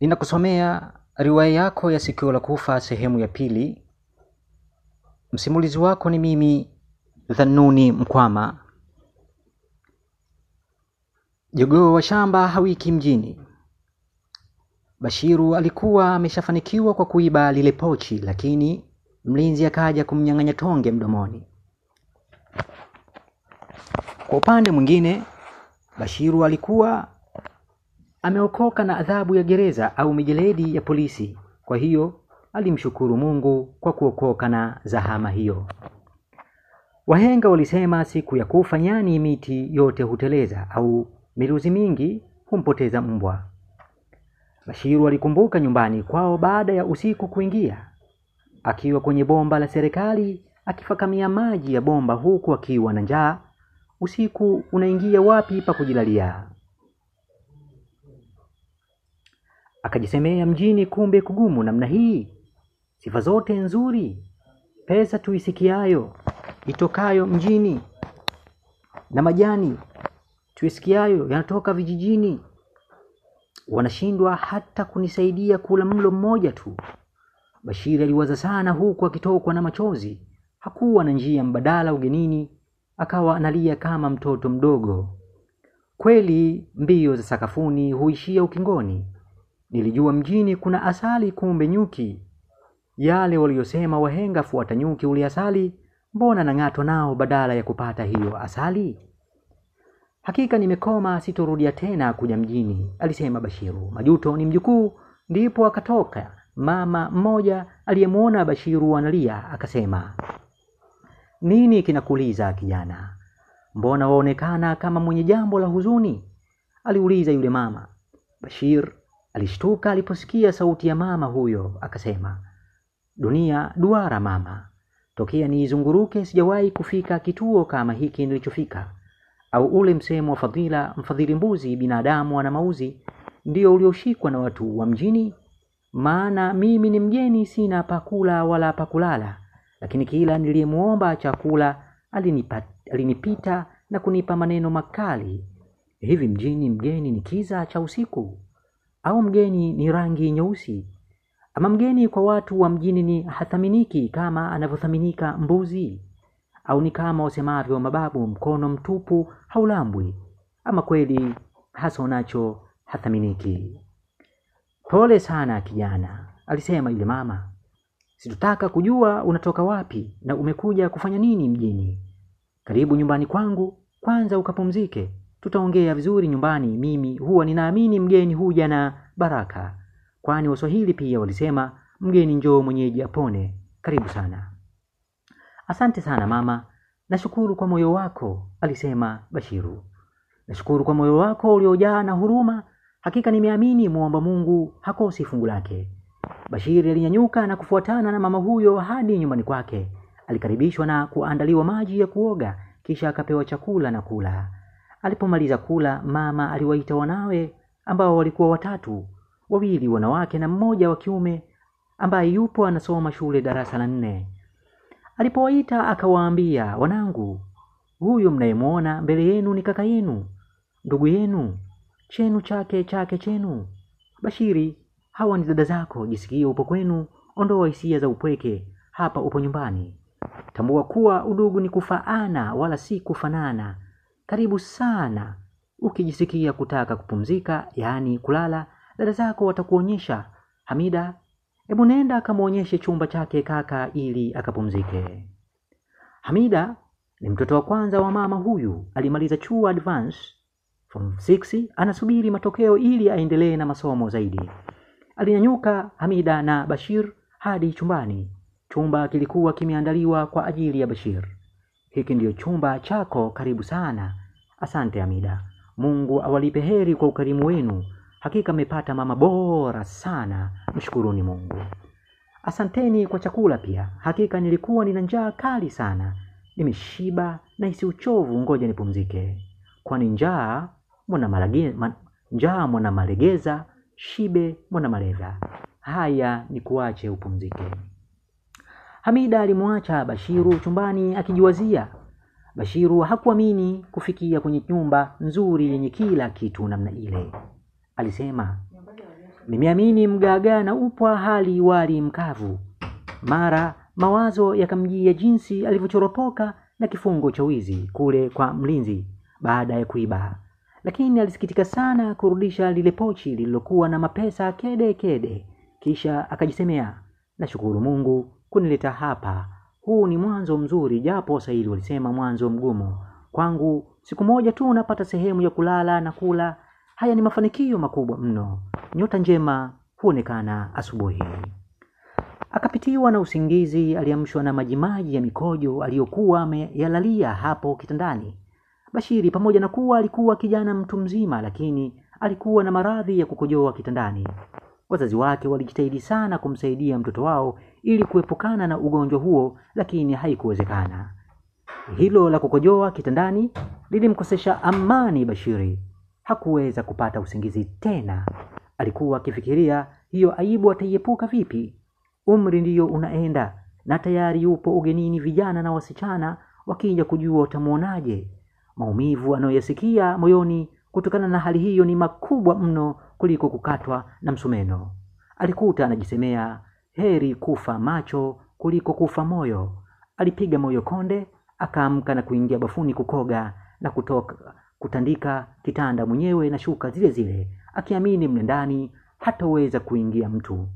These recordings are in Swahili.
Ninakusomea riwaya yako ya Sikio la Kufa sehemu ya pili. Msimulizi wako ni mimi Dhanuni Mkwama. Jogoo wa shamba hawiki mjini. Bashiru alikuwa ameshafanikiwa kwa kuiba lile pochi, lakini mlinzi akaja kumnyang'anya tonge mdomoni. Kwa upande mwingine, Bashiru alikuwa ameokoka na adhabu ya gereza au mijeledi ya polisi. Kwa hiyo alimshukuru Mungu kwa kuokoka na zahama hiyo. Wahenga walisema siku ya kufa nyani miti yote huteleza au miluzi mingi humpoteza mbwa. Bashiru alikumbuka nyumbani kwao baada ya usiku kuingia, akiwa kwenye bomba la serikali akifakamia maji ya bomba huku akiwa na njaa. Usiku unaingia wapi pa kujilalia? Akajisemea mjini, kumbe kugumu namna hii. Sifa zote nzuri, pesa tuisikiayo itokayo mjini, na majani tuisikiayo yanatoka vijijini, wanashindwa hata kunisaidia kula mlo mmoja tu. Bashiri aliwaza sana, huku akitokwa na machozi. Hakuwa na njia mbadala ugenini, akawa analia kama mtoto mdogo. Kweli mbio za sakafuni huishia ukingoni. Nilijua mjini kuna asali, kumbe nyuki. Yale waliyosema wahenga, fuata nyuki uli asali, mbona nang'atwa nao badala ya kupata hiyo asali? Hakika nimekoma, sitorudia tena kuja mjini, alisema Bashiru. Majuto ni mjukuu. Ndipo akatoka mama mmoja aliyemwona Bashiru analia, akasema, nini kinakuuliza kijana? Mbona waonekana kama mwenye jambo la huzuni? aliuliza yule mama. Bashir alishtuka aliposikia sauti ya mama huyo, akasema, dunia duara mama, tokea niizunguruke sijawahi kufika kituo kama hiki nilichofika. Au ule msemo wa fadhila, mfadhili mbuzi binadamu ana mauzi, ndio ulioshikwa na watu wa mjini? Maana mimi ni mgeni, sina pakula wala pakulala, lakini kila niliyemwomba chakula alinipita na kunipa maneno makali. Hivi mjini mgeni ni kiza cha usiku au mgeni ni rangi nyeusi? Ama mgeni kwa watu wa mjini ni hathaminiki kama anavyothaminika mbuzi? Au ni kama wasemavyo mababu, mkono mtupu haulambwi? Ama kweli hasa unacho hathaminiki? Pole sana kijana, alisema yule mama. Situtaka kujua unatoka wapi na umekuja kufanya nini mjini. Karibu nyumbani kwangu kwanza ukapumzike, tutaongea vizuri nyumbani. Mimi huwa ninaamini mgeni huja na baraka, kwani Waswahili pia walisema mgeni njoo mwenyeji apone. Karibu sana. Asante sana mama, nashukuru kwa moyo wako, alisema Bashiru. Nashukuru kwa moyo wako uliojaa na huruma. Hakika nimeamini muomba Mungu hakosi fungu lake. Bashiri alinyanyuka na kufuatana na mama huyo hadi nyumbani kwake. Alikaribishwa na kuandaliwa maji ya kuoga, kisha akapewa chakula na kula. Alipomaliza kula, mama aliwaita wanawe ambao walikuwa watatu, wawili wanawake na mmoja wa kiume ambaye yupo anasoma shule darasa la nne. Alipowaita akawaambia, wanangu, huyu mnayemwona mbele yenu ni kaka yenu, ndugu yenu, chenu chake chake chenu. Bashiri, hawa ni dada zako. Jisikie upo kwenu, ondoa hisia za upweke. Hapa upo nyumbani. Tambua kuwa udugu ni kufaana wala si kufanana. Karibu sana. Ukijisikia kutaka kupumzika, yaani kulala, dada zako watakuonyesha. Hamida, hebu nenda akamwonyeshe chumba chake kaka ili akapumzike. Hamida ni mtoto wa kwanza wa mama huyu, alimaliza chuo advance form 6, anasubiri matokeo ili aendelee na masomo zaidi. Alinyanyuka Hamida na Bashir hadi chumbani. Chumba kilikuwa kimeandaliwa kwa ajili ya Bashir. Hiki ndiyo chumba chako, karibu sana. Asante Hamida, Mungu awalipe heri kwa ukarimu wenu. Hakika mmepata mama bora sana, mshukuruni Mungu. Asanteni kwa chakula pia. Hakika nilikuwa nina njaa kali sana, nimeshiba na hisi uchovu, ngoja nipumzike, kwani njaa mwana malegeza, shibe mwana malega. Haya, nikuache upumzike. Hamida alimwacha Bashiru chumbani akijiwazia. Bashiru hakuamini kufikia kwenye nyumba nzuri yenye kila kitu namna ile. Alisema, nimeamini mgaagaa na upwa hali wali mkavu. Mara mawazo yakamjia jinsi alivyochoropoka na kifungo cha wizi kule kwa mlinzi baada ya kuiba, lakini alisikitika sana kurudisha lile pochi lililokuwa na mapesa kede kede. Kisha akajisemea, nashukuru Mungu kunileta hapa. Huu ni mwanzo mzuri, japo Waswahili walisema mwanzo mgumu. Kwangu siku moja tu napata sehemu ya kulala na kula. Haya ni mafanikio makubwa mno. Nyota njema huonekana asubuhi. Akapitiwa na usingizi, aliamshwa na majimaji ya mikojo aliyokuwa ameyalalia hapo kitandani. Bashiri, pamoja na kuwa alikuwa kijana mtu mzima, lakini alikuwa na maradhi ya kukojoa kitandani. Wazazi wake walijitahidi sana kumsaidia mtoto wao ili kuepukana na ugonjwa huo, lakini haikuwezekana. Hilo la kukojoa kitandani lilimkosesha amani Bashiri. Hakuweza kupata usingizi tena. Alikuwa akifikiria hiyo aibu ataiepuka vipi. Umri ndiyo unaenda na tayari yupo ugenini, vijana na wasichana wakija kujua utamwonaje. Maumivu anayoyasikia moyoni kutokana na hali hiyo ni makubwa mno kuliko kukatwa na msumeno. Alikuta anajisemea, heri kufa macho kuliko kufa moyo. Alipiga moyo konde, akaamka na kuingia bafuni kukoga na kutoka kutandika kitanda mwenyewe na shuka zile zile, akiamini mle ndani hataweza kuingia mtu.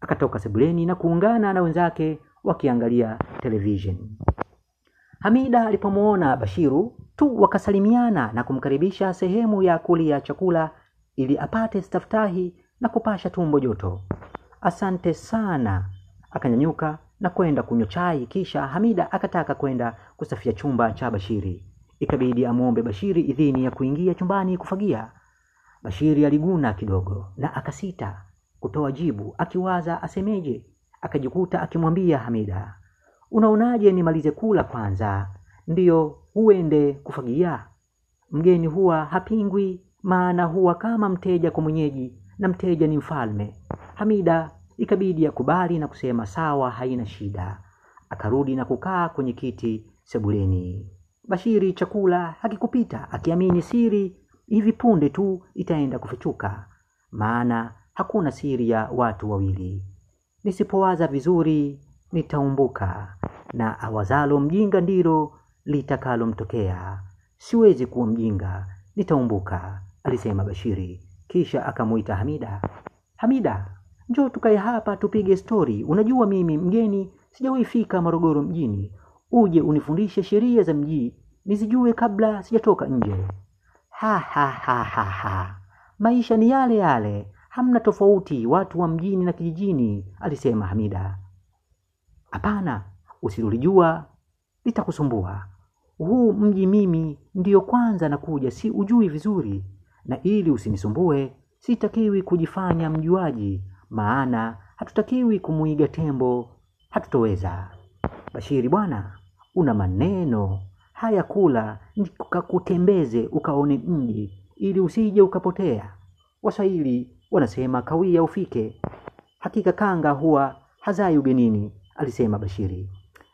Akatoka sebuleni na kuungana na wenzake wakiangalia television. Hamida alipomwona Bashiru tu wakasalimiana na kumkaribisha sehemu ya kulia chakula ili apate staftahi na kupasha tumbo joto. Asante sana. Akanyanyuka na kwenda kunywa chai, kisha Hamida akataka kwenda kusafia chumba cha Bashiri. Ikabidi amwombe Bashiri idhini ya kuingia chumbani kufagia. Bashiri aliguna kidogo na akasita kutoa jibu, akiwaza asemeje. Akajikuta akimwambia Hamida, unaonaje nimalize kula kwanza ndiyo uende kufagia? Mgeni huwa hapingwi, maana huwa kama mteja kwa mwenyeji, na mteja ni mfalme. Hamida ikabidi akubali na kusema sawa, haina shida. Akarudi na kukaa kwenye kiti sebuleni. Bashiri chakula hakikupita, akiamini siri hivi punde tu itaenda kufichuka, maana hakuna siri ya watu wawili. Nisipowaza vizuri nitaumbuka, na awazalo mjinga ndilo litakalomtokea. Siwezi kuwa mjinga, nitaumbuka, alisema Bashiri. Kisha akamuita Hamida. Hamida, njoo tukae hapa tupige stori. Unajua mimi mgeni, sijawahi fika Morogoro mjini. Uje unifundishe sheria za mji nizijue kabla sijatoka nje. Ha, ha, ha, ha, ha. Maisha ni yale yale, hamna tofauti watu wa mjini na kijijini, alisema Hamida. Hapana, usilolijua litakusumbua. Huu mji mimi ndiyo kwanza nakuja, si ujui vizuri, na ili usinisumbue, sitakiwi kujifanya mjuaji, maana hatutakiwi kumuiga tembo, hatutoweza. Bashiri bwana, una maneno haya, kula nikakutembeze ukaone mji, ili usije ukapotea. Waswahili wanasema kawia ufike. Hakika kanga huwa hazai ugenini, alisema Bashiri.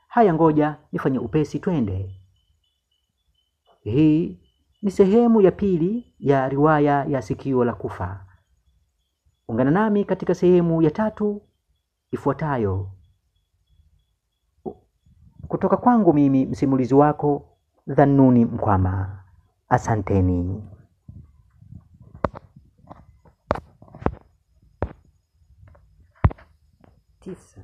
Haya, ngoja nifanye upesi, twende. Hii ni sehemu ya pili ya riwaya ya Sikio la Kufa. Ungana nami katika sehemu ya tatu ifuatayo. Kutoka kwangu mimi msimulizi wako Dhanuni Mkwama. Asanteni. Tisa.